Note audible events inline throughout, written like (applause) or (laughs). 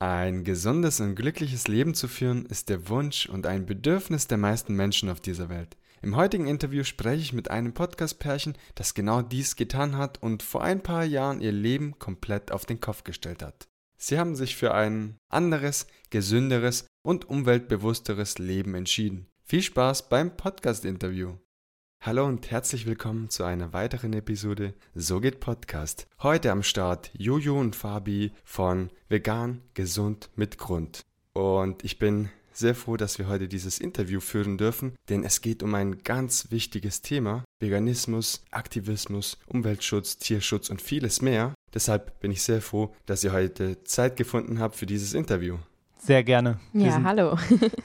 Ein gesundes und glückliches Leben zu führen ist der Wunsch und ein Bedürfnis der meisten Menschen auf dieser Welt. Im heutigen Interview spreche ich mit einem Podcast-Pärchen, das genau dies getan hat und vor ein paar Jahren ihr Leben komplett auf den Kopf gestellt hat. Sie haben sich für ein anderes, gesünderes und umweltbewussteres Leben entschieden. Viel Spaß beim Podcast-Interview. Hallo und herzlich willkommen zu einer weiteren Episode So geht Podcast. Heute am Start Jojo und Fabi von Vegan, Gesund mit Grund. Und ich bin sehr froh, dass wir heute dieses Interview führen dürfen, denn es geht um ein ganz wichtiges Thema. Veganismus, Aktivismus, Umweltschutz, Tierschutz und vieles mehr. Deshalb bin ich sehr froh, dass ihr heute Zeit gefunden habt für dieses Interview. Sehr gerne. Wir ja, hallo.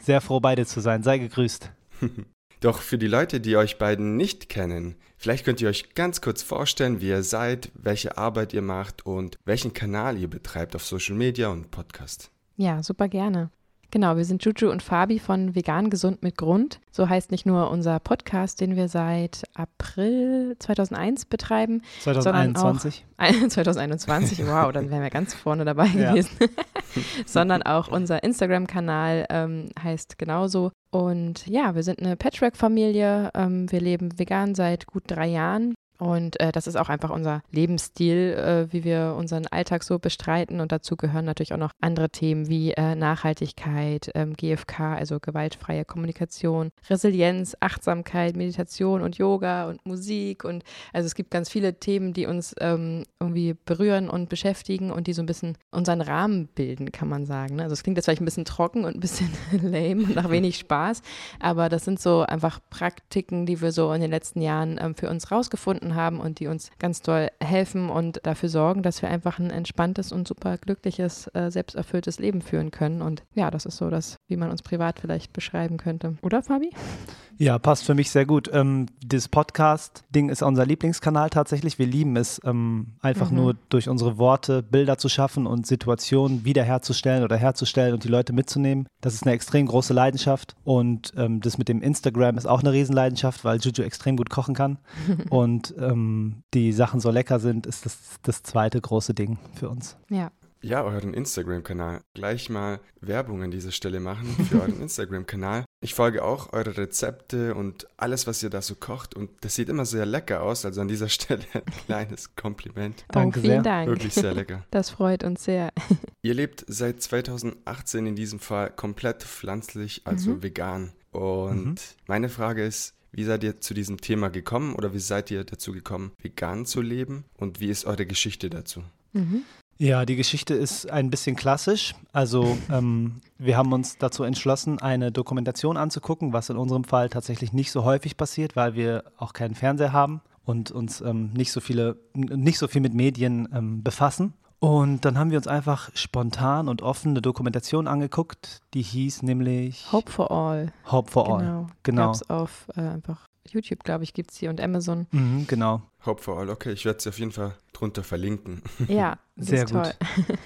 sehr froh, beide zu sein. Sei gegrüßt. (laughs) Doch für die Leute, die euch beiden nicht kennen, vielleicht könnt ihr euch ganz kurz vorstellen, wie ihr seid, welche Arbeit ihr macht und welchen Kanal ihr betreibt auf Social Media und Podcast. Ja, super gerne. Genau, wir sind Juju und Fabi von Vegan Gesund mit Grund. So heißt nicht nur unser Podcast, den wir seit April 2001 betreiben. 2021. Sondern auch, 2021, (laughs) wow, dann wären wir ganz vorne dabei ja. gewesen. (laughs) sondern auch unser Instagram-Kanal ähm, heißt genauso. Und ja, wir sind eine Patchwork-Familie. Ähm, wir leben vegan seit gut drei Jahren. Und äh, das ist auch einfach unser Lebensstil, äh, wie wir unseren Alltag so bestreiten. Und dazu gehören natürlich auch noch andere Themen wie äh, Nachhaltigkeit, ähm, GFK, also gewaltfreie Kommunikation, Resilienz, Achtsamkeit, Meditation und Yoga und Musik. Und also es gibt ganz viele Themen, die uns ähm, irgendwie berühren und beschäftigen und die so ein bisschen unseren Rahmen bilden, kann man sagen. Ne? Also es klingt jetzt vielleicht ein bisschen trocken und ein bisschen (laughs) lame und nach wenig Spaß, aber das sind so einfach Praktiken, die wir so in den letzten Jahren ähm, für uns rausgefunden gefunden haben und die uns ganz doll helfen und dafür sorgen, dass wir einfach ein entspanntes und super glückliches, äh, selbsterfülltes Leben führen können. Und ja, das ist so das, wie man uns privat vielleicht beschreiben könnte. Oder, Fabi? Ja, passt für mich sehr gut. Ähm, das Podcast-Ding ist unser Lieblingskanal tatsächlich. Wir lieben es, ähm, einfach mhm. nur durch unsere Worte Bilder zu schaffen und Situationen wiederherzustellen oder herzustellen und die Leute mitzunehmen. Das ist eine extrem große Leidenschaft. Und ähm, das mit dem Instagram ist auch eine Riesenleidenschaft, weil Juju extrem gut kochen kann. (laughs) und ähm, die Sachen so lecker sind, ist das das zweite große Ding für uns. Ja, ja, euren Instagram-Kanal. Gleich mal Werbung an dieser Stelle machen für (laughs) euren Instagram-Kanal. Ich folge auch eure Rezepte und alles, was ihr da so kocht. Und das sieht immer sehr lecker aus. Also an dieser Stelle ein (laughs) kleines Kompliment. Oh, Danke vielen sehr. Dank. Wirklich sehr lecker. (laughs) Das freut uns sehr. Ihr lebt seit 2018 in diesem Fall komplett pflanzlich, also mhm. vegan. Und mhm. meine Frage ist, wie seid ihr zu diesem Thema gekommen oder wie seid ihr dazu gekommen, vegan zu leben? Und wie ist eure Geschichte dazu? Mhm. Ja, die Geschichte ist ein bisschen klassisch. Also ähm, wir haben uns dazu entschlossen, eine Dokumentation anzugucken, was in unserem Fall tatsächlich nicht so häufig passiert, weil wir auch keinen Fernseher haben und uns ähm, nicht so viele, nicht so viel mit Medien ähm, befassen. Und dann haben wir uns einfach spontan und offen eine Dokumentation angeguckt, die hieß nämlich Hope for All. Hope for All. Genau. genau. Gab's auf äh, einfach YouTube, glaube ich, gibt es hier und Amazon. Mhm, genau. Hope for All, okay, ich werde es auf jeden Fall drunter verlinken. (laughs) Ja, sehr gut.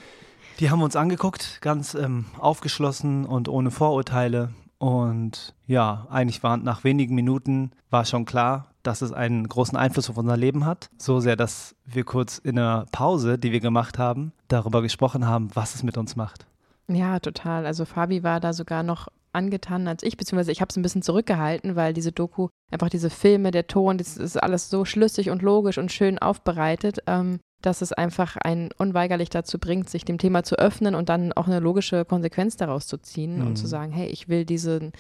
(laughs) Die haben uns angeguckt, ganz ähm, aufgeschlossen und ohne Vorurteile. Und ja, eigentlich waren nach wenigen Minuten war schon klar, dass es einen großen Einfluss auf unser Leben hat. So sehr, dass wir kurz in einer Pause, die wir gemacht haben, darüber gesprochen haben, was es mit uns macht. Ja, total. Also Fabi war da sogar noch angetan als ich, beziehungsweise ich habe es ein bisschen zurückgehalten, weil diese Doku, einfach diese Filme, der Ton, das ist alles so schlüssig und logisch und schön aufbereitet, ähm, dass es einfach einen unweigerlich dazu bringt, sich dem Thema zu öffnen und dann auch eine logische Konsequenz daraus zu ziehen mhm. und zu mhm. sagen, hey, ich will diese,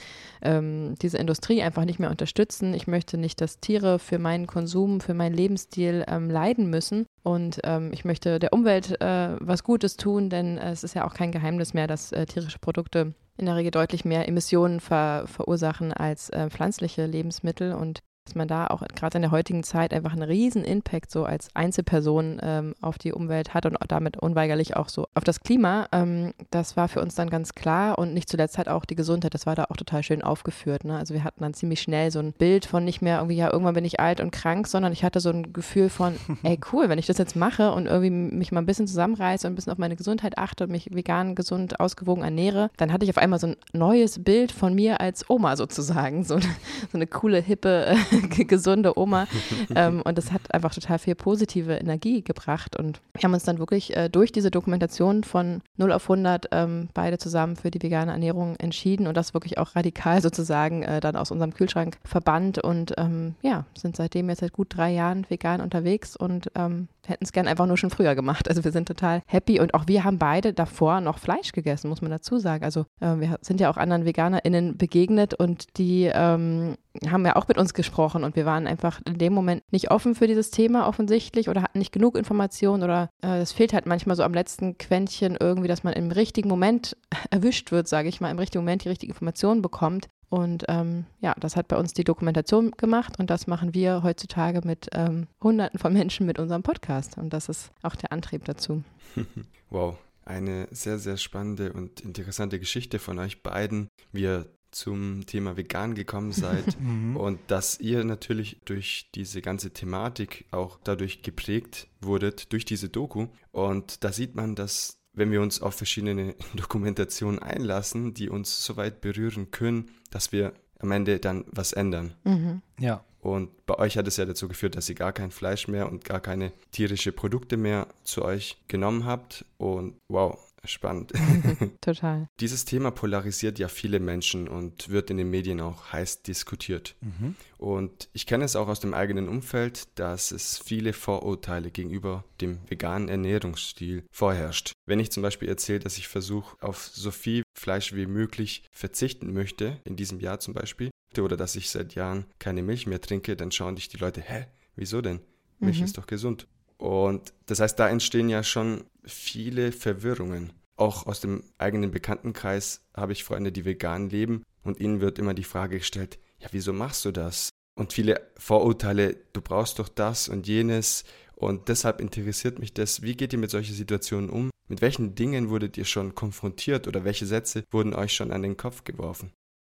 ähm, diese Industrie einfach nicht mehr unterstützen. Ich möchte nicht, dass Tiere für meinen Konsum, für meinen Lebensstil ähm, leiden müssen. Und ähm, ich möchte der Umwelt äh, was Gutes tun, denn äh, es ist ja auch kein Geheimnis mehr, dass äh, tierische Produkte in der Regel deutlich mehr Emissionen ver verursachen als äh, pflanzliche Lebensmittel. Und dass man da auch gerade in der heutigen Zeit einfach einen riesen Impact so als Einzelperson ähm, auf die Umwelt hat und damit unweigerlich auch so auf das Klima. Ähm, das war für uns dann ganz klar und nicht zuletzt halt auch die Gesundheit. Das war da auch total schön aufgeführt. Ne? Also wir hatten dann ziemlich schnell so ein Bild von nicht mehr irgendwie, ja, irgendwann bin ich alt und krank, sondern ich hatte so ein Gefühl von, (laughs) ey, cool, wenn ich das jetzt mache und irgendwie mich mal ein bisschen zusammenreiße und ein bisschen auf meine Gesundheit achte und mich vegan, gesund, ausgewogen ernähre, dann hatte ich auf einmal so ein neues Bild von mir als Oma sozusagen. So, (laughs) so eine coole, hippe (laughs) gesunde Oma. ähm, und das hat einfach total viel positive Energie gebracht. Und wir haben uns dann wirklich äh, durch diese Dokumentation von 0 auf 100 ähm, beide zusammen für die vegane Ernährung entschieden und das wirklich auch radikal sozusagen äh, dann aus unserem Kühlschrank verbannt und ähm, ja, sind seitdem jetzt seit gut drei Jahren vegan unterwegs und ähm, hätten es gern einfach nur schon früher gemacht. Also wir sind total happy und auch wir haben beide davor noch Fleisch gegessen, muss man dazu sagen. Also äh, wir sind ja auch anderen VeganerInnen begegnet und die ähm, haben ja auch mit uns gesprochen und wir waren einfach in dem Moment nicht offen für dieses Thema offensichtlich oder hatten nicht genug Informationen oder äh, es fehlt halt manchmal so am letzten Quäntchen irgendwie, dass man im richtigen Moment (laughs) erwischt wird, sage ich mal, im richtigen Moment die richtige Information bekommt. Und ähm, ja, das hat bei uns die Dokumentation gemacht und das machen wir heutzutage mit ähm, Hunderten von Menschen mit unserem Podcast. Und das ist auch der Antrieb dazu. (laughs) wow, eine sehr, sehr spannende und interessante Geschichte von euch beiden, wie ihr zum Thema vegan gekommen (laughs) seid mhm. und dass ihr natürlich durch diese ganze Thematik auch dadurch geprägt wurdet, durch diese Doku. Und da sieht man, dass wenn wir uns auf verschiedene (laughs) Dokumentationen einlassen, die uns so weit berühren können, dass wir am Ende dann was ändern. Mhm. Ja. Und bei euch hat es ja dazu geführt, dass ihr gar kein Fleisch mehr und gar keine tierische Produkte mehr zu euch genommen habt. Und wow, Spannend. (laughs) Total. Dieses Thema polarisiert ja viele Menschen und wird in den Medien auch heiß diskutiert. Mhm. Und ich kenne es auch aus dem eigenen Umfeld, dass es viele Vorurteile gegenüber dem veganen Ernährungsstil vorherrscht. Wenn ich zum Beispiel erzähle, dass ich versuche, auf so viel Fleisch wie möglich verzichten möchte, in diesem Jahr zum Beispiel, oder dass ich seit Jahren keine Milch mehr trinke, dann schauen dich die Leute, hä, wieso denn? Milch mhm. ist doch gesund. Und das heißt, da entstehen ja schon viele Verwirrungen. Auch aus dem eigenen Bekanntenkreis habe ich Freunde, die vegan leben und ihnen wird immer die Frage gestellt, ja, wieso machst du das? Und viele Vorurteile, du brauchst doch das und jenes. Und deshalb interessiert mich das, wie geht ihr mit solchen Situationen um? Mit welchen Dingen wurdet ihr schon konfrontiert oder welche Sätze wurden euch schon an den Kopf geworfen?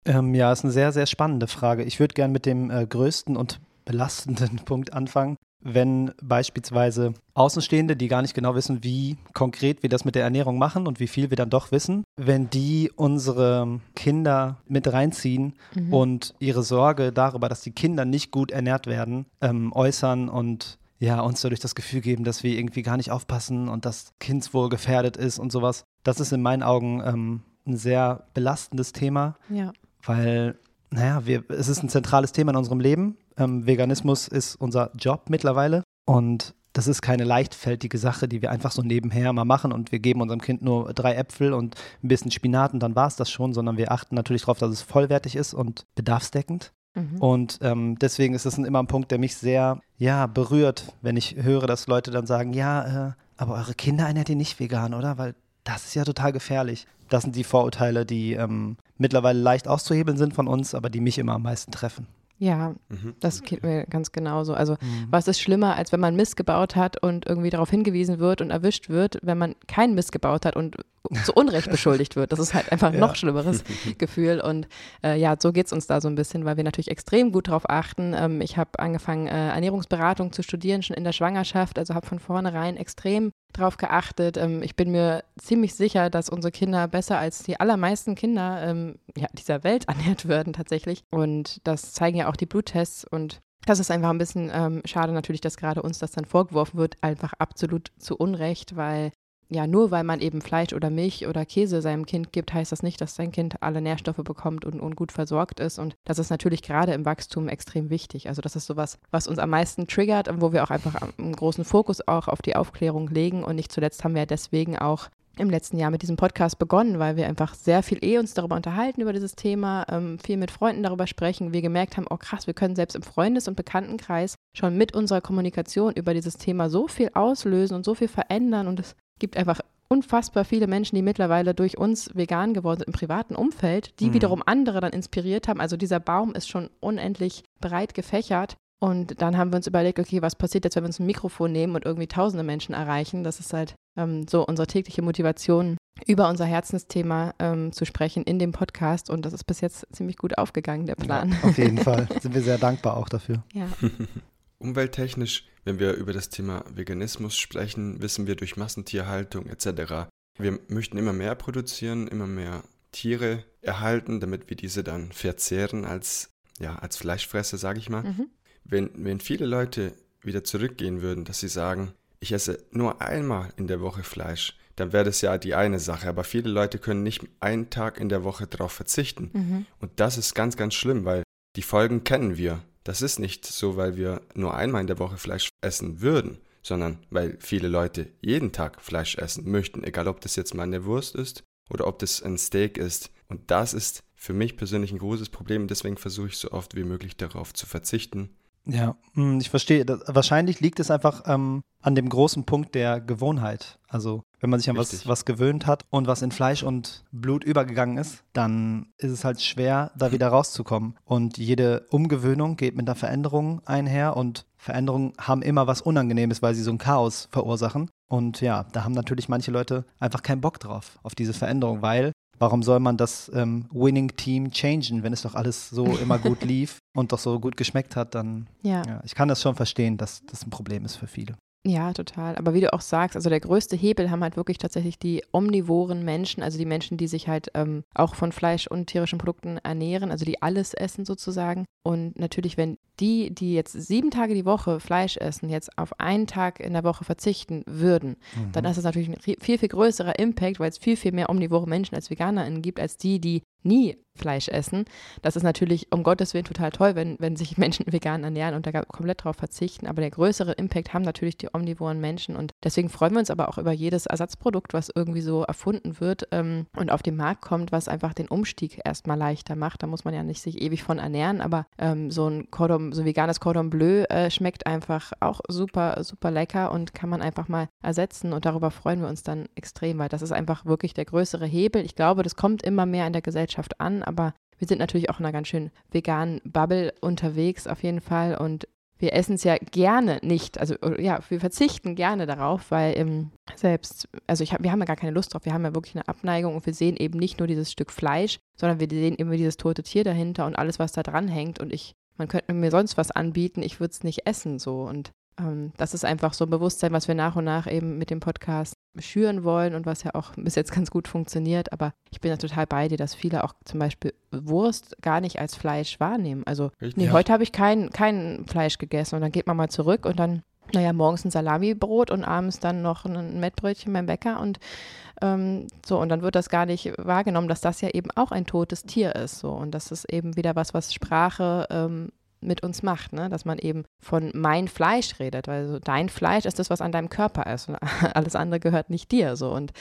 Ähm, ja, ist eine sehr, sehr spannende Frage. Ich würde gerne mit dem äh, größten und belastenden (laughs) Punkt anfangen wenn beispielsweise Außenstehende, die gar nicht genau wissen, wie konkret wir das mit der Ernährung machen und wie viel wir dann doch wissen, wenn die unsere Kinder mit reinziehen mhm. und ihre Sorge darüber, dass die Kinder nicht gut ernährt werden, ähm, äußern und ja, uns dadurch das Gefühl geben, dass wir irgendwie gar nicht aufpassen und das Kindswohl gefährdet ist und sowas. Das ist in meinen Augen ähm, ein sehr belastendes Thema, ja. weil, naja, wir, es ist ein zentrales Thema in unserem Leben. Ähm, Veganismus ist unser Job mittlerweile und das ist keine leichtfältige Sache, die wir einfach so nebenher mal machen und wir geben unserem Kind nur drei Äpfel und ein bisschen Spinat und dann war es das schon, sondern wir achten natürlich darauf, dass es vollwertig ist und bedarfsdeckend. Mhm. Und ähm, deswegen ist das immer ein Punkt, der mich sehr ja, berührt, wenn ich höre, dass Leute dann sagen, ja, äh, aber eure Kinder ernährt ihr nicht vegan, oder? Weil das ist ja total gefährlich. Das sind die Vorurteile, die ähm, mittlerweile leicht auszuhebeln sind von uns, aber die mich immer am meisten treffen. Ja, mhm. das geht mir ganz genauso. Also, mhm. was ist schlimmer, als wenn man Mist gebaut hat und irgendwie darauf hingewiesen wird und erwischt wird, wenn man keinen Mist gebaut hat und zu Unrecht beschuldigt wird. Das ist halt einfach ein ja. noch schlimmeres (laughs) Gefühl. Und äh, ja, so geht es uns da so ein bisschen, weil wir natürlich extrem gut darauf achten. Ähm, ich habe angefangen, äh, Ernährungsberatung zu studieren, schon in der Schwangerschaft, also habe von vornherein extrem darauf geachtet. Ähm, ich bin mir ziemlich sicher, dass unsere Kinder besser als die allermeisten Kinder ähm, ja, dieser Welt (laughs) ernährt werden tatsächlich. Und das zeigen ja auch die Bluttests und das ist einfach ein bisschen ähm, schade natürlich, dass gerade uns das dann vorgeworfen wird, einfach absolut zu Unrecht, weil ja, nur weil man eben Fleisch oder Milch oder Käse seinem Kind gibt, heißt das nicht, dass sein Kind alle Nährstoffe bekommt und, und gut versorgt ist. Und das ist natürlich gerade im Wachstum extrem wichtig. Also das ist sowas, was uns am meisten triggert und wo wir auch einfach einen großen Fokus auch auf die Aufklärung legen. Und nicht zuletzt haben wir ja deswegen auch im letzten Jahr mit diesem Podcast begonnen, weil wir einfach sehr viel eh uns darüber unterhalten, über dieses Thema, ähm, viel mit Freunden darüber sprechen. Wir gemerkt haben, oh krass, wir können selbst im Freundes- und Bekanntenkreis schon mit unserer Kommunikation über dieses Thema so viel auslösen und so viel verändern und es gibt einfach unfassbar viele Menschen, die mittlerweile durch uns vegan geworden sind im privaten Umfeld, die mhm. wiederum andere dann inspiriert haben. Also dieser Baum ist schon unendlich breit gefächert. Und dann haben wir uns überlegt, okay, was passiert jetzt, wenn wir uns ein Mikrofon nehmen und irgendwie tausende Menschen erreichen? Das ist halt ähm, so unsere tägliche Motivation, über unser Herzensthema ähm, zu sprechen in dem Podcast. Und das ist bis jetzt ziemlich gut aufgegangen, der Plan. Ja, auf jeden (laughs) Fall. Sind wir sehr dankbar auch dafür. Ja. Umwelttechnisch, wenn wir über das Thema Veganismus sprechen, wissen wir durch Massentierhaltung etc. Wir möchten immer mehr produzieren, immer mehr Tiere erhalten, damit wir diese dann verzehren als ja, als Fleischfresser, sage ich mal, mhm. wenn, wenn viele Leute wieder zurückgehen würden, dass sie sagen, ich esse nur einmal in der Woche Fleisch, dann wäre das ja die eine Sache. Aber viele Leute können nicht einen Tag in der Woche darauf verzichten. Mhm. Und das ist ganz, ganz schlimm, weil die Folgen kennen wir. Das ist nicht so, weil wir nur einmal in der Woche Fleisch essen würden, sondern weil viele Leute jeden Tag Fleisch essen möchten, egal ob das jetzt mal eine Wurst ist oder ob das ein Steak ist. Und das ist für mich persönlich ein großes Problem. Deswegen versuche ich so oft wie möglich darauf zu verzichten ja, hm, ich verstehe. Das, wahrscheinlich liegt es einfach ähm, an dem großen Punkt der Gewohnheit. Also wenn man sich an was, was gewöhnt hat und was in Fleisch und Blut übergegangen ist, dann ist es halt schwer, da wieder rauszukommen. Und jede Umgewöhnung geht mit einer Veränderung einher und Veränderungen haben immer was Unangenehmes, weil sie so ein Chaos verursachen. Und ja, da haben natürlich manche Leute einfach keinen Bock drauf, auf diese Veränderung, weil Warum soll man das ähm, Winning Team changen, wenn es doch alles so (laughs) immer gut lief und doch so gut geschmeckt hat? Dann, ja. ja. Ich kann das schon verstehen, dass das ein Problem ist für viele. Ja, total. Aber wie du auch sagst, also der größte Hebel haben halt wirklich tatsächlich die omnivoren Menschen, also die Menschen, die sich halt ähm, auch von Fleisch und tierischen Produkten ernähren, also die alles essen sozusagen. Und natürlich, wenn die, die jetzt sieben Tage die Woche Fleisch essen, jetzt auf einen Tag in der Woche verzichten würden, mhm. dann ist das natürlich ein viel, viel größerer Impact, weil es viel, viel mehr omnivore Menschen als VeganerInnen gibt, als die, die nie Fleisch essen. Das ist natürlich um Gottes Willen total toll, wenn, wenn sich (laughs) Menschen vegan ernähren und da komplett drauf verzichten. Aber der größere Impact haben natürlich die omnivoren Menschen. Und deswegen freuen wir uns aber auch über jedes Ersatzprodukt, was irgendwie so erfunden wird ähm, und auf den Markt kommt, was einfach den Umstieg erstmal leichter macht. Da muss man ja nicht sich ewig von ernähren, aber ähm, so ein Cordon, so veganes Cordon Bleu äh, schmeckt einfach auch super, super lecker und kann man einfach mal ersetzen. Und darüber freuen wir uns dann extrem, weil das ist einfach wirklich der größere Hebel. Ich glaube, das kommt immer mehr in der Gesellschaft an, aber wir sind natürlich auch in einer ganz schön veganen Bubble unterwegs auf jeden Fall und wir essen es ja gerne nicht. Also ja, wir verzichten gerne darauf, weil ähm, selbst, also hab, wir haben ja gar keine Lust drauf. Wir haben ja wirklich eine Abneigung und wir sehen eben nicht nur dieses Stück Fleisch, sondern wir sehen immer dieses tote Tier dahinter und alles, was da dran hängt. Und ich, man könnte mir sonst was anbieten, ich würde es nicht essen so. Und ähm, das ist einfach so ein Bewusstsein, was wir nach und nach eben mit dem Podcast schüren wollen und was ja auch bis jetzt ganz gut funktioniert. Aber ich bin ja total bei dir, dass viele auch zum Beispiel Wurst gar nicht als Fleisch wahrnehmen. Also, Richtig. nee, heute habe ich kein, kein Fleisch gegessen und dann geht man mal zurück und dann, naja, morgens ein Salamibrot und abends dann noch ein Mettbrötchen beim Bäcker und ähm, so, und dann wird das gar nicht wahrgenommen, dass das ja eben auch ein totes Tier ist. So, und das ist eben wieder was, was Sprache ähm, mit uns macht, ne? dass man eben von mein Fleisch redet, weil so dein Fleisch ist das, was an deinem Körper ist und (laughs) alles andere gehört nicht dir so und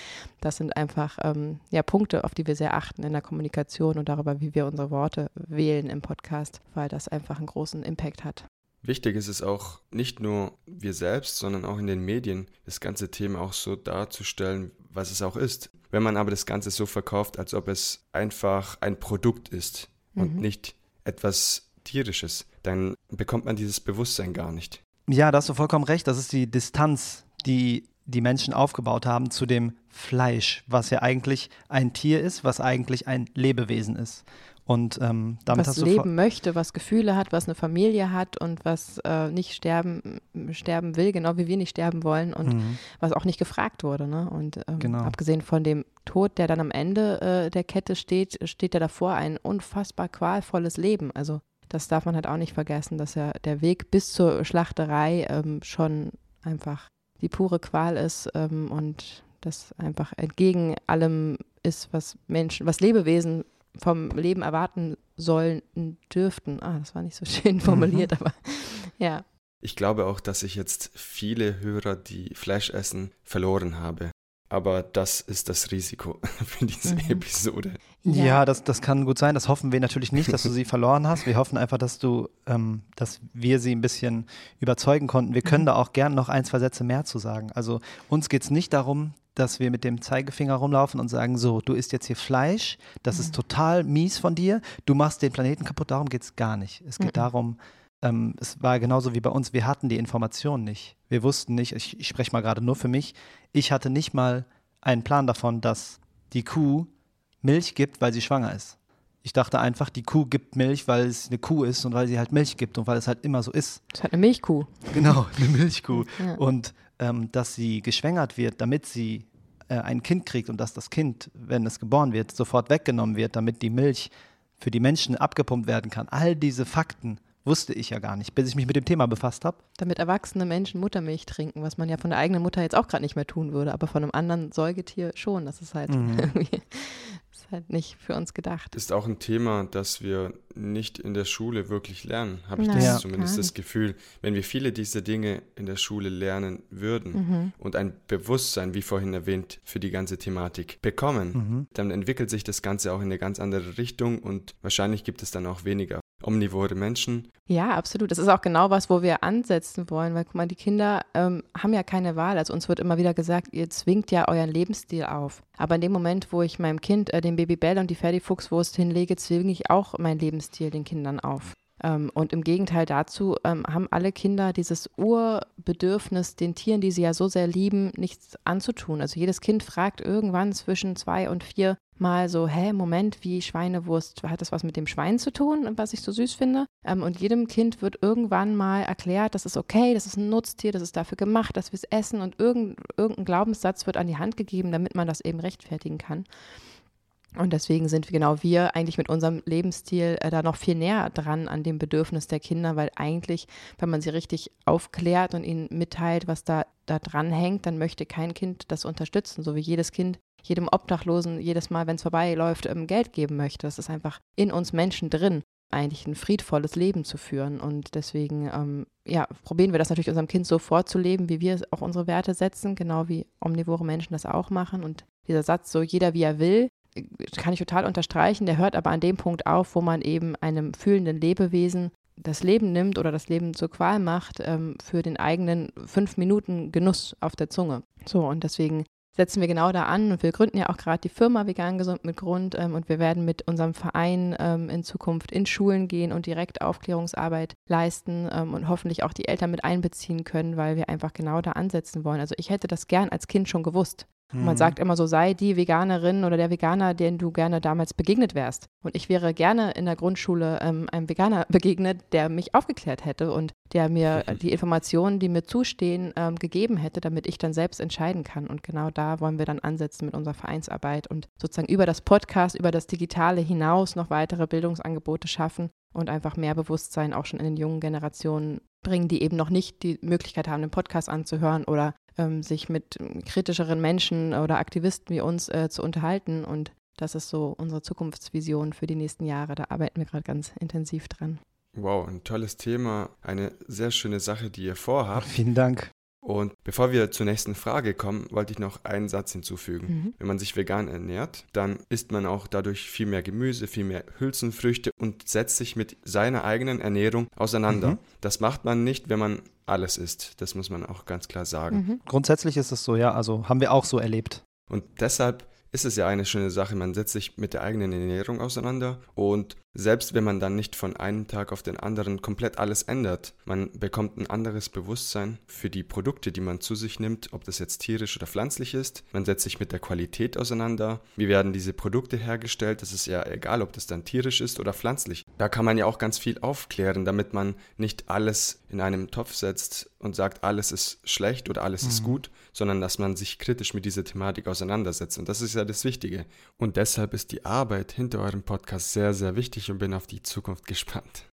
das sind einfach ähm, ja Punkte, auf die wir sehr achten in der Kommunikation und darüber, wie wir unsere Worte wählen im Podcast, weil das einfach einen großen Impact hat. Wichtig ist es auch, nicht nur wir selbst, sondern auch in den Medien, das ganze Thema auch so darzustellen, was es auch ist. Wenn man aber das Ganze so verkauft, als ob es einfach ein Produkt ist und mhm. nicht etwas Tierisches, dann bekommt man dieses Bewusstsein gar nicht. Ja, da hast du vollkommen recht. Das ist die Distanz, die die Menschen aufgebaut haben zu dem Fleisch, was ja eigentlich ein Tier ist, was eigentlich ein Lebewesen ist. Und ähm, damit was hast du leben möchte, was Gefühle hat, was eine Familie hat und was äh, nicht sterben, sterben will, genau wie wir nicht sterben wollen und mhm. was auch nicht gefragt wurde. Ne? Und ähm, genau. abgesehen von dem Tod, der dann am Ende äh, der Kette steht, steht ja davor ein unfassbar qualvolles Leben. Also das darf man halt auch nicht vergessen, dass ja der Weg bis zur Schlachterei ähm, schon einfach die pure Qual ist ähm, und das einfach entgegen allem ist, was Menschen, was Lebewesen vom Leben erwarten sollen, dürften. Ah, das war nicht so (laughs) schön formuliert, mhm. aber (laughs) ja. Ich glaube auch, dass ich jetzt viele Hörer, die Fleisch essen, verloren habe. Aber das ist das Risiko (laughs) für diese mhm. Episode. Ja, ja, das, das kann gut sein. Das hoffen wir natürlich nicht, dass du sie (laughs) verloren hast. Wir hoffen einfach, dass du, ähm, dass wir sie ein bisschen überzeugen konnten. Wir können mhm. da auch gern noch ein, zwei Sätze mehr zu sagen. Also uns geht es nicht darum, dass wir mit dem Zeigefinger rumlaufen und sagen, so, du isst jetzt hier Fleisch, das mhm. ist total mies von dir, du machst den Planeten kaputt, darum geht es gar nicht. Es geht mhm. darum, ähm, es war genauso wie bei uns, wir hatten die Informationen nicht. Wir wussten nicht, ich, ich spreche mal gerade nur für mich, ich hatte nicht mal einen Plan davon, dass die Kuh Milch gibt, weil sie schwanger ist. Ich dachte einfach, die Kuh gibt Milch, weil es eine Kuh ist und weil sie halt Milch gibt und weil es halt immer so ist. Es ist halt eine Milchkuh. Genau, (laughs) eine Milchkuh. Ja. Und ähm, dass sie geschwängert wird, damit sie äh, ein Kind kriegt und dass das Kind, wenn es geboren wird, sofort weggenommen wird, damit die Milch für die Menschen abgepumpt werden kann. All diese Fakten wusste ich ja gar nicht, bis ich mich mit dem Thema befasst habe. Damit erwachsene Menschen Muttermilch trinken, was man ja von der eigenen Mutter jetzt auch gerade nicht mehr tun würde, aber von einem anderen Säugetier schon. Das ist halt mhm. (laughs) ist halt nicht für uns gedacht. Ist auch ein Thema, das wir nicht in der Schule wirklich lernen, habe ich Nein, das ja, zumindest das Gefühl. Wenn wir viele dieser Dinge in der Schule lernen würden mhm. und ein Bewusstsein, wie vorhin erwähnt, für die ganze Thematik bekommen, mhm. dann entwickelt sich das Ganze auch in eine ganz andere Richtung und wahrscheinlich gibt es dann auch weniger omnivore Menschen. Ja, absolut. Das ist auch genau was, wo wir ansetzen wollen, weil guck mal, die Kinder ähm, haben ja keine Wahl. Also uns wird immer wieder gesagt, ihr zwingt ja euren Lebensstil auf. Aber in dem Moment, wo ich meinem Kind äh, den Babybell und die Ferdi-Fuchswurst hinlege, zwinge ich auch meinen Lebensstil den Kindern auf. Ähm, und im Gegenteil dazu ähm, haben alle Kinder dieses Urbedürfnis, den Tieren, die sie ja so sehr lieben, nichts anzutun. Also jedes Kind fragt irgendwann zwischen zwei und vier Mal so, hä, Moment, wie Schweinewurst, hat das was mit dem Schwein zu tun, was ich so süß finde? Ähm, und jedem Kind wird irgendwann mal erklärt, das ist okay, das ist ein Nutztier, das ist dafür gemacht, dass wir es essen und irgendein, irgendein Glaubenssatz wird an die Hand gegeben, damit man das eben rechtfertigen kann. Und deswegen sind wir genau wir eigentlich mit unserem Lebensstil äh, da noch viel näher dran an dem Bedürfnis der Kinder, weil eigentlich, wenn man sie richtig aufklärt und ihnen mitteilt, was da, da dran hängt, dann möchte kein Kind das unterstützen, so wie jedes Kind jedem Obdachlosen jedes Mal, wenn es vorbeiläuft, ähm, Geld geben möchte. Das ist einfach in uns Menschen drin, eigentlich ein friedvolles Leben zu führen. Und deswegen, ähm, ja, probieren wir das natürlich unserem Kind so vorzuleben, wie wir auch unsere Werte setzen, genau wie omnivore Menschen das auch machen. Und dieser Satz, so jeder wie er will, kann ich total unterstreichen, der hört aber an dem Punkt auf, wo man eben einem fühlenden Lebewesen das Leben nimmt oder das Leben zur Qual macht ähm, für den eigenen fünf Minuten Genuss auf der Zunge. So, und deswegen setzen wir genau da an und wir gründen ja auch gerade die Firma Vegan Gesund mit Grund ähm, und wir werden mit unserem Verein ähm, in Zukunft in Schulen gehen und direkt Aufklärungsarbeit leisten ähm, und hoffentlich auch die Eltern mit einbeziehen können, weil wir einfach genau da ansetzen wollen. Also ich hätte das gern als Kind schon gewusst. Mhm. Man sagt immer so, sei die Veganerin oder der Veganer, den du gerne damals begegnet wärst. Und ich wäre gerne in der Grundschule ähm, einem Veganer (laughs) begegnet, der mich aufgeklärt hätte und der mir (laughs) die Informationen, die mir zustehen, ähm, gegeben hätte, damit ich dann selbst entscheiden kann. Und genau da wollen wir dann ansetzen mit unserer Vereinsarbeit und sozusagen über das Podcast, über das Digitale hinaus noch weitere Bildungsangebote schaffen und einfach mehr Bewusstsein auch schon in den jungen Generationen bringen, die eben noch nicht die Möglichkeit haben, den Podcast anzuhören oder ähm, sich mit kritischeren Menschen oder Aktivisten wie uns äh, zu unterhalten. Und das ist so unsere Zukunftsvision für die nächsten Jahre. Da arbeiten wir gerade ganz intensiv dran. Wow, ein tolles Thema, eine sehr schöne Sache, die ihr vorhabt. (laughs) Vielen Dank. Und bevor wir zur nächsten Frage kommen, wollte ich noch einen Satz hinzufügen. Mhm. Wenn man sich vegan ernährt, dann isst man auch dadurch viel mehr Gemüse, viel mehr Hülsenfrüchte und setzt sich mit seiner eigenen Ernährung auseinander. Mhm. Das macht man nicht, wenn man alles isst. Das muss man auch ganz klar sagen. Mhm. Grundsätzlich ist es so, ja. Also haben wir auch so erlebt. Und deshalb ist es ja eine schöne Sache. Man setzt sich mit der eigenen Ernährung auseinander und selbst wenn man dann nicht von einem Tag auf den anderen komplett alles ändert, man bekommt ein anderes Bewusstsein für die Produkte, die man zu sich nimmt, ob das jetzt tierisch oder pflanzlich ist. Man setzt sich mit der Qualität auseinander. Wie werden diese Produkte hergestellt? Das ist ja egal, ob das dann tierisch ist oder pflanzlich. Da kann man ja auch ganz viel aufklären, damit man nicht alles in einem Topf setzt und sagt, alles ist schlecht oder alles mhm. ist gut, sondern dass man sich kritisch mit dieser Thematik auseinandersetzt. Und das ist ja das Wichtige. Und deshalb ist die Arbeit hinter eurem Podcast sehr, sehr wichtig und bin auf die Zukunft gespannt.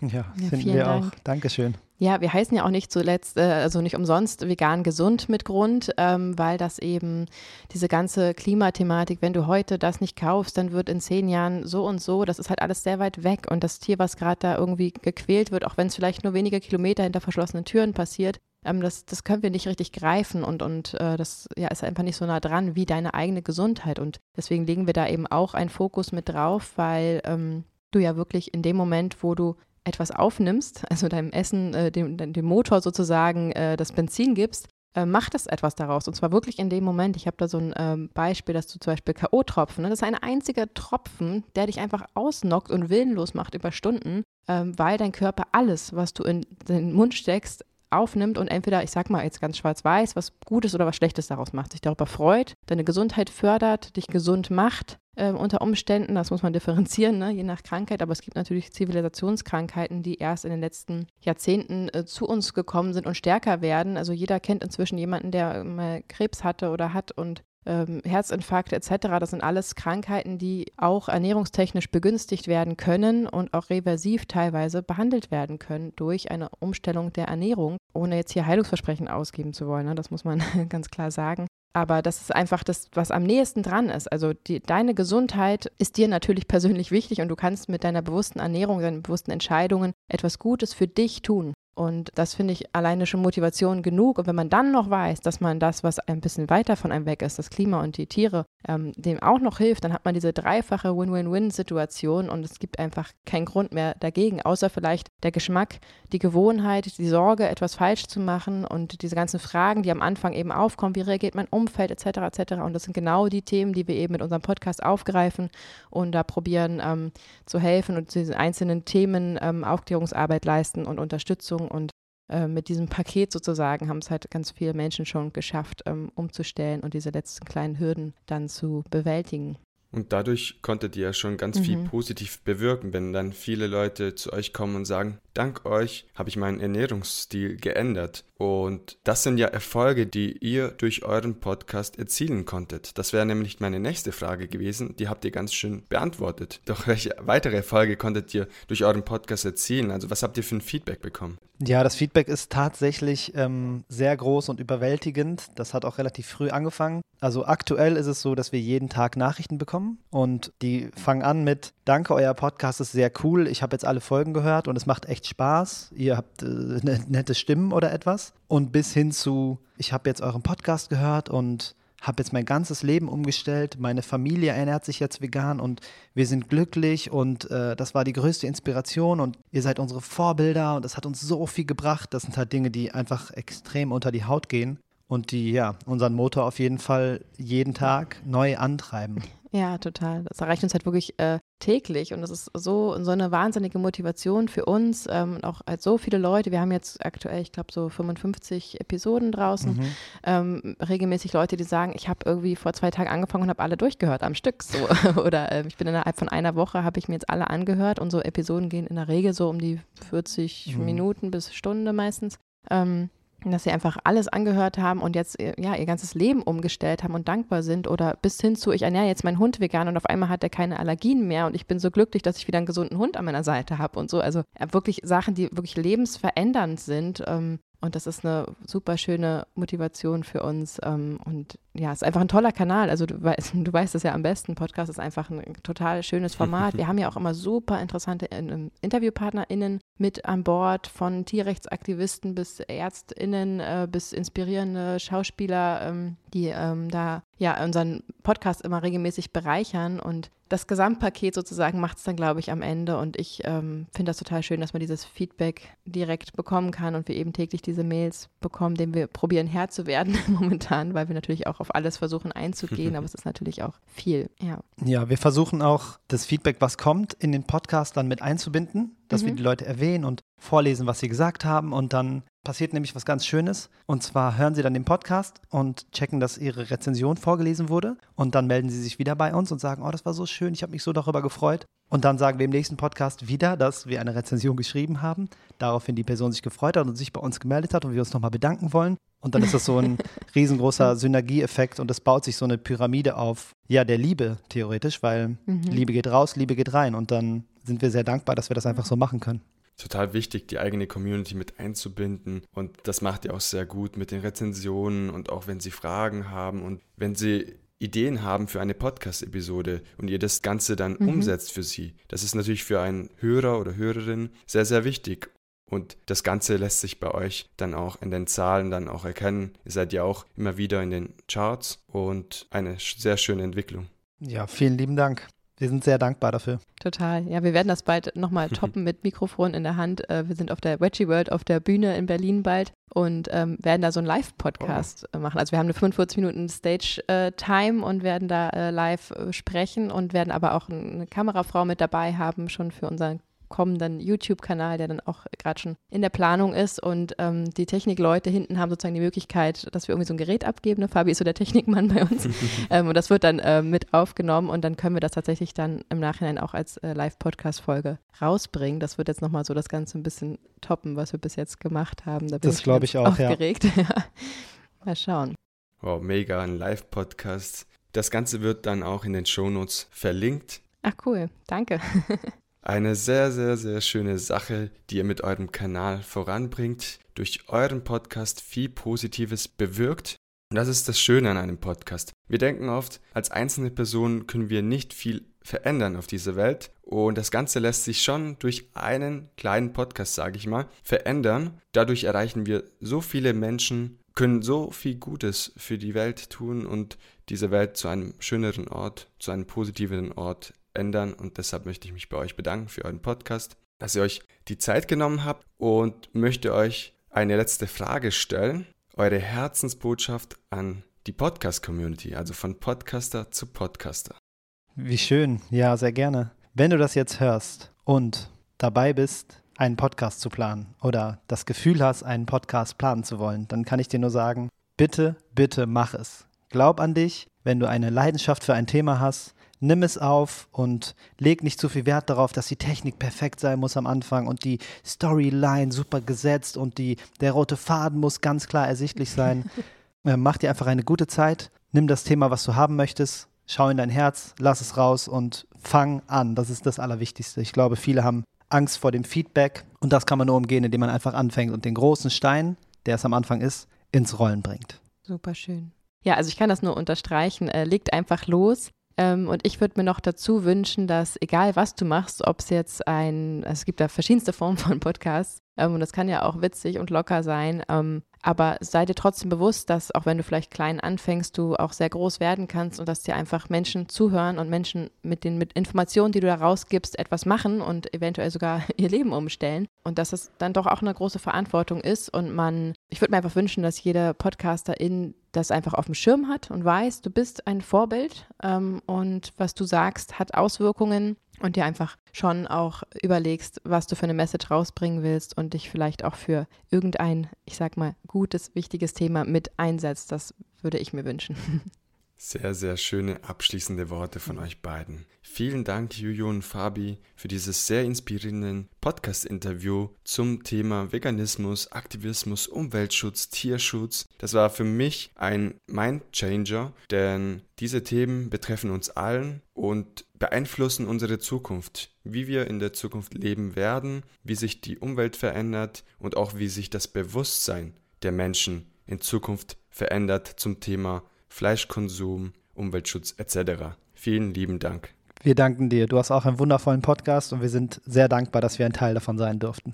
Ja, ja finden wir Dank. auch. Dankeschön. Ja, wir heißen ja auch nicht zuletzt, äh, also nicht umsonst vegan gesund mit Grund, ähm, weil das eben diese ganze Klimathematik, wenn du heute das nicht kaufst, dann wird in zehn Jahren so und so, das ist halt alles sehr weit weg und das Tier, was gerade da irgendwie gequält wird, auch wenn es vielleicht nur wenige Kilometer hinter verschlossenen Türen passiert, ähm, das, das können wir nicht richtig greifen und, und äh, das ja, ist einfach nicht so nah dran wie deine eigene Gesundheit und deswegen legen wir da eben auch einen Fokus mit drauf, weil ähm, du ja wirklich in dem Moment, wo du etwas aufnimmst, (laughs) also deinem Essen, äh, dem, dem Motor sozusagen äh, das Benzin gibst, äh, macht es etwas daraus. Und zwar wirklich in dem Moment. Ich habe da so ein ähm, Beispiel, dass du zum Beispiel K.O.-Tropfen, ne? das ist ein einziger Tropfen, der dich einfach ausnockt und willenlos macht über Stunden, ähm, weil dein Körper alles, was du in den Mund steckst, aufnimmt und entweder, ich sag mal jetzt ganz schwarz-weiß, was Gutes oder was Schlechtes daraus macht, sich darüber freut, deine Gesundheit fördert, dich gesund macht äh, unter Umständen, das muss man (laughs) differenzieren, ne, je nach Krankheit, aber es gibt natürlich Zivilisationskrankheiten, die erst in den letzten Jahrzehnten äh, zu uns gekommen sind und stärker werden. Also jeder kennt inzwischen jemanden, der mal Krebs hatte oder hat und ähm, Herzinfarkte etc. Das sind alles Krankheiten, die auch ernährungstechnisch begünstigt werden können und auch reversiv teilweise behandelt werden können durch eine Umstellung der Ernährung, ohne jetzt hier Heilungsversprechen ausgeben zu wollen. Ne? Das muss man (laughs) ganz klar sagen. Aber das ist einfach das, was am nächsten dran ist. Also die, deine Gesundheit ist dir natürlich persönlich wichtig und du kannst mit deiner bewussten Ernährung, deinen bewussten Entscheidungen etwas Gutes für dich tun. Und das finde ich alleine schon Motivation genug. Und wenn man dann noch weiß, dass man das, was ein bisschen weiter von einem weg ist, das Klima und die Tiere, ähm, dem auch noch hilft, dann hat man diese dreifache Win-Win-Win-Situation und es gibt einfach keinen Grund mehr dagegen, außer vielleicht der Geschmack, die Gewohnheit, die Sorge, etwas falsch zu machen und diese ganzen Fragen, die am Anfang eben aufkommen, wie reagiert mein Umfeld etc. etc. Und das sind genau die Themen, die wir eben mit unserem Podcast aufgreifen und da probieren ähm, zu helfen und diese einzelnen Themen ähm, Aufklärungsarbeit leisten und Unterstützung Veränderung und äh, mit diesem Paket sozusagen haben es halt ganz viele Menschen schon geschafft, ähm, umzustellen und diese letzten kleinen Hürden dann zu bewältigen. Und dadurch konntet ihr ja schon ganz mhm. viel positiv bewirken, wenn dann viele Leute zu euch kommen und sagen, dank euch habe ich meinen Ernährungsstil geändert. Und das sind ja Erfolge, die ihr durch euren Podcast erzielen konntet. Das wäre nämlich meine nächste Frage gewesen. Die habt ihr ganz schön beantwortet. Doch welche weitere Erfolge konntet ihr durch euren Podcast erzielen? Also was habt ihr für ein Feedback bekommen? Ja, das Feedback ist tatsächlich ähm, sehr groß und überwältigend. Das hat auch relativ früh angefangen. Also aktuell ist es so, dass wir jeden Tag Nachrichten bekommen und die fangen an mit, danke, euer Podcast ist sehr cool. Ich habe jetzt alle Folgen gehört und es macht echt Spaß. Ihr habt äh, (laughs) ne, nette Stimmen oder etwas. Und bis hin zu, ich habe jetzt euren Podcast gehört und habe jetzt mein ganzes Leben umgestellt. Meine Familie ernährt sich jetzt vegan und wir sind glücklich und äh, das war die größte Inspiration und ihr seid unsere Vorbilder und das hat uns so viel gebracht. Das sind halt Dinge, die einfach extrem unter die Haut gehen und die ja unseren Motor auf jeden Fall jeden Tag neu antreiben. Ja, total. Das erreicht uns halt wirklich äh, täglich und das ist so, so eine wahnsinnige Motivation für uns ähm, auch als so viele Leute. Wir haben jetzt aktuell, ich glaube, so 55 Episoden draußen. Mhm. Ähm, regelmäßig Leute, die sagen, ich habe irgendwie vor zwei Tagen angefangen und habe alle durchgehört am Stück. So. (laughs) Oder äh, ich bin innerhalb von einer Woche, habe ich mir jetzt alle angehört und so Episoden gehen in der Regel so um die 40 mhm. Minuten bis Stunde meistens. Ähm, dass sie einfach alles angehört haben und jetzt äh, ja ihr ganzes Leben umgestellt haben und dankbar sind oder bis hin zu ich ernähre jetzt meinen Hund vegan und auf einmal hat er keine Allergien mehr und ich bin so glücklich, dass ich wieder einen gesunden Hund an meiner Seite habe und so. Also äh, wirklich Sachen, die wirklich lebensverändernd sind ähm, und das ist eine super schöne Motivation für uns. Ähm, und ja, es ist einfach ein toller Kanal. Also du weißt, (laughs) du weißt es ja am besten. Podcast ist einfach ein total schönes Format. (laughs) Wir haben ja auch immer super interessante InterviewpartnerInnen mit an Bord, von Tierrechtsaktivisten bis ÄrztInnen äh, bis inspirierende Schauspieler, ähm, die ähm, da ja unseren Podcast immer regelmäßig bereichern. Und das Gesamtpaket sozusagen macht es dann, glaube ich, am Ende. Und ich ähm, finde das total schön, dass man dieses Feedback direkt bekommen kann und wir eben täglich diese Mails bekommen, denen wir probieren Herr zu werden (laughs) momentan, weil wir natürlich auch auf alles versuchen einzugehen, (laughs) aber es ist natürlich auch viel, ja. Ja, wir versuchen auch das Feedback, was kommt, in den Podcast dann mit einzubinden, dass mhm. wir die Leute erwähnen und vorlesen, was sie gesagt haben und dann passiert nämlich was ganz Schönes. Und zwar hören Sie dann den Podcast und checken, dass Ihre Rezension vorgelesen wurde. Und dann melden Sie sich wieder bei uns und sagen, oh, das war so schön, ich habe mich so darüber gefreut. Und dann sagen wir im nächsten Podcast wieder, dass wir eine Rezension geschrieben haben, daraufhin die Person sich gefreut hat und sich bei uns gemeldet hat und wir uns nochmal bedanken wollen. Und dann ist das so ein (laughs) riesengroßer Synergieeffekt und es baut sich so eine Pyramide auf, ja, der Liebe theoretisch, weil mhm. Liebe geht raus, Liebe geht rein. Und dann sind wir sehr dankbar, dass wir das einfach so machen können total wichtig, die eigene Community mit einzubinden. Und das macht ihr auch sehr gut mit den Rezensionen und auch wenn sie Fragen haben und wenn sie Ideen haben für eine Podcast-Episode und ihr das Ganze dann mhm. umsetzt für sie. Das ist natürlich für einen Hörer oder Hörerin sehr, sehr wichtig. Und das Ganze lässt sich bei euch dann auch in den Zahlen dann auch erkennen. Ihr seid ja auch immer wieder in den Charts und eine sehr schöne Entwicklung. Ja, vielen lieben Dank. Wir sind sehr dankbar dafür. Total. Ja, wir werden das bald nochmal (laughs) toppen mit Mikrofon in der Hand. Äh, wir sind auf der Wedgie World auf der Bühne in Berlin bald und ähm, werden da so einen Live-Podcast oh. machen. Also wir haben eine 45 Minuten Stage-Time äh, und werden da äh, live äh, sprechen und werden aber auch eine Kamerafrau mit dabei haben, schon für unseren kommenden YouTube-Kanal, der dann auch gerade schon in der Planung ist. Und ähm, die Technikleute hinten haben sozusagen die Möglichkeit, dass wir irgendwie so ein Gerät abgeben. Ne? Fabi ist so der Technikmann (laughs) bei uns. (laughs) ähm, und das wird dann äh, mit aufgenommen und dann können wir das tatsächlich dann im Nachhinein auch als äh, Live-Podcast-Folge rausbringen. Das wird jetzt nochmal so das Ganze ein bisschen toppen, was wir bis jetzt gemacht haben. Da das glaube ich auch, aufgeregt. (laughs) Ja. Mal schauen. Wow, mega, ein Live-Podcast. Das Ganze wird dann auch in den Shownotes verlinkt. Ach cool, danke. Eine sehr, sehr, sehr schöne Sache, die ihr mit eurem Kanal voranbringt, durch euren Podcast viel Positives bewirkt. Und das ist das Schöne an einem Podcast. Wir denken oft, als einzelne Person können wir nicht viel verändern auf dieser Welt. Und das Ganze lässt sich schon durch einen kleinen Podcast, sage ich mal, verändern. Dadurch erreichen wir so viele Menschen, können so viel Gutes für die Welt tun und diese Welt zu einem schöneren Ort, zu einem positiveren Ort ändern. Und deshalb möchte ich mich bei euch bedanken für euren Podcast, dass ihr euch die Zeit genommen habt und möchte euch eine letzte Frage stellen. Eure Herzensbotschaft an die Podcast-Community, also von Podcaster zu Podcaster. Wie schön, ja, sehr gerne. Wenn du das jetzt hörst und dabei bist, einen Podcast zu planen oder das Gefühl hast, einen Podcast planen zu wollen, dann kann ich dir nur sagen, bitte, bitte mach es. Glaub an dich, wenn du eine Leidenschaft für ein Thema hast, nimm es auf und leg nicht zu viel Wert darauf, dass die Technik perfekt sein muss am Anfang und die Storyline super gesetzt und die, der rote Faden muss ganz klar ersichtlich sein. (laughs) Äh, mach dir einfach eine gute Zeit, nimm das Thema, was du haben möchtest, schau in dein Herz, lass es raus und fang an. Das ist das Allerwichtigste. Ich glaube, viele haben Angst vor dem Feedback und das kann man nur umgehen, indem man einfach anfängt und den großen Stein, der es am Anfang ist, ins Rollen bringt. Super schön. Ja, also ich kann das nur unterstreichen. Äh, legt einfach los. Ähm, und ich würde mir noch dazu wünschen, dass egal was du machst, ob es jetzt ein, also es gibt da verschiedenste Formen von Podcasts ähm, und das kann ja auch witzig und locker sein, ähm, aber sei dir trotzdem bewusst, dass auch wenn du vielleicht klein anfängst, du auch sehr groß werden kannst und dass dir einfach Menschen zuhören und Menschen mit den mit Informationen, die du da rausgibst, etwas machen und eventuell sogar (laughs) ihr Leben umstellen. Und dass es dann doch auch eine große Verantwortung ist und man, ich würde mir einfach wünschen, dass jeder Podcaster in das einfach auf dem Schirm hat und weiß, du bist ein Vorbild ähm, und was du sagst, hat Auswirkungen und dir einfach schon auch überlegst, was du für eine Message rausbringen willst und dich vielleicht auch für irgendein, ich sag mal, gutes, wichtiges Thema mit einsetzt. Das würde ich mir wünschen. (laughs) Sehr, sehr schöne abschließende Worte von euch beiden. Vielen Dank, Juju und Fabi, für dieses sehr inspirierende Podcast-Interview zum Thema Veganismus, Aktivismus, Umweltschutz, Tierschutz. Das war für mich ein Mindchanger, denn diese Themen betreffen uns allen und beeinflussen unsere Zukunft, wie wir in der Zukunft leben werden, wie sich die Umwelt verändert und auch wie sich das Bewusstsein der Menschen in Zukunft verändert zum Thema Fleischkonsum, Umweltschutz etc. Vielen lieben Dank. Wir danken dir. Du hast auch einen wundervollen Podcast und wir sind sehr dankbar, dass wir ein Teil davon sein durften.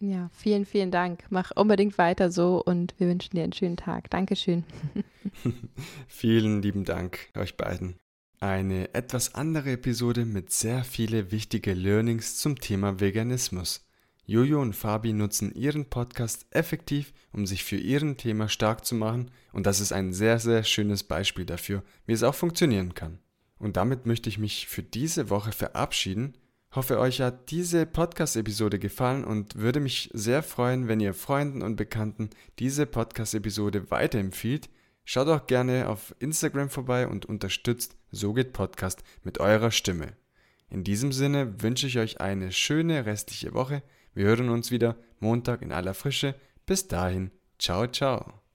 Ja, vielen, vielen Dank. Mach unbedingt weiter so und wir wünschen dir einen schönen Tag. Dankeschön. (laughs) (laughs) vielen lieben Dank euch beiden. Eine etwas andere Episode mit sehr viele wichtige Learnings zum Thema Veganismus. Jojo und Fabi nutzen ihren Podcast effektiv, um sich für ihren Thema stark zu machen und das ist ein sehr, sehr schönes Beispiel dafür, wie es auch funktionieren kann. Und damit möchte ich mich für diese Woche verabschieden. Hoffe, euch hat diese Podcast-Episode gefallen und würde mich sehr freuen, wenn ihr Freunden und Bekannten diese Podcast-Episode weiterempfiehlt. Schaut auch gerne auf Instagram vorbei und unterstützt So geht Podcast mit eurer Stimme. In diesem Sinne wünsche ich euch eine schöne restliche Woche wir hören uns wieder Montag in aller Frische. Bis dahin, ciao, ciao.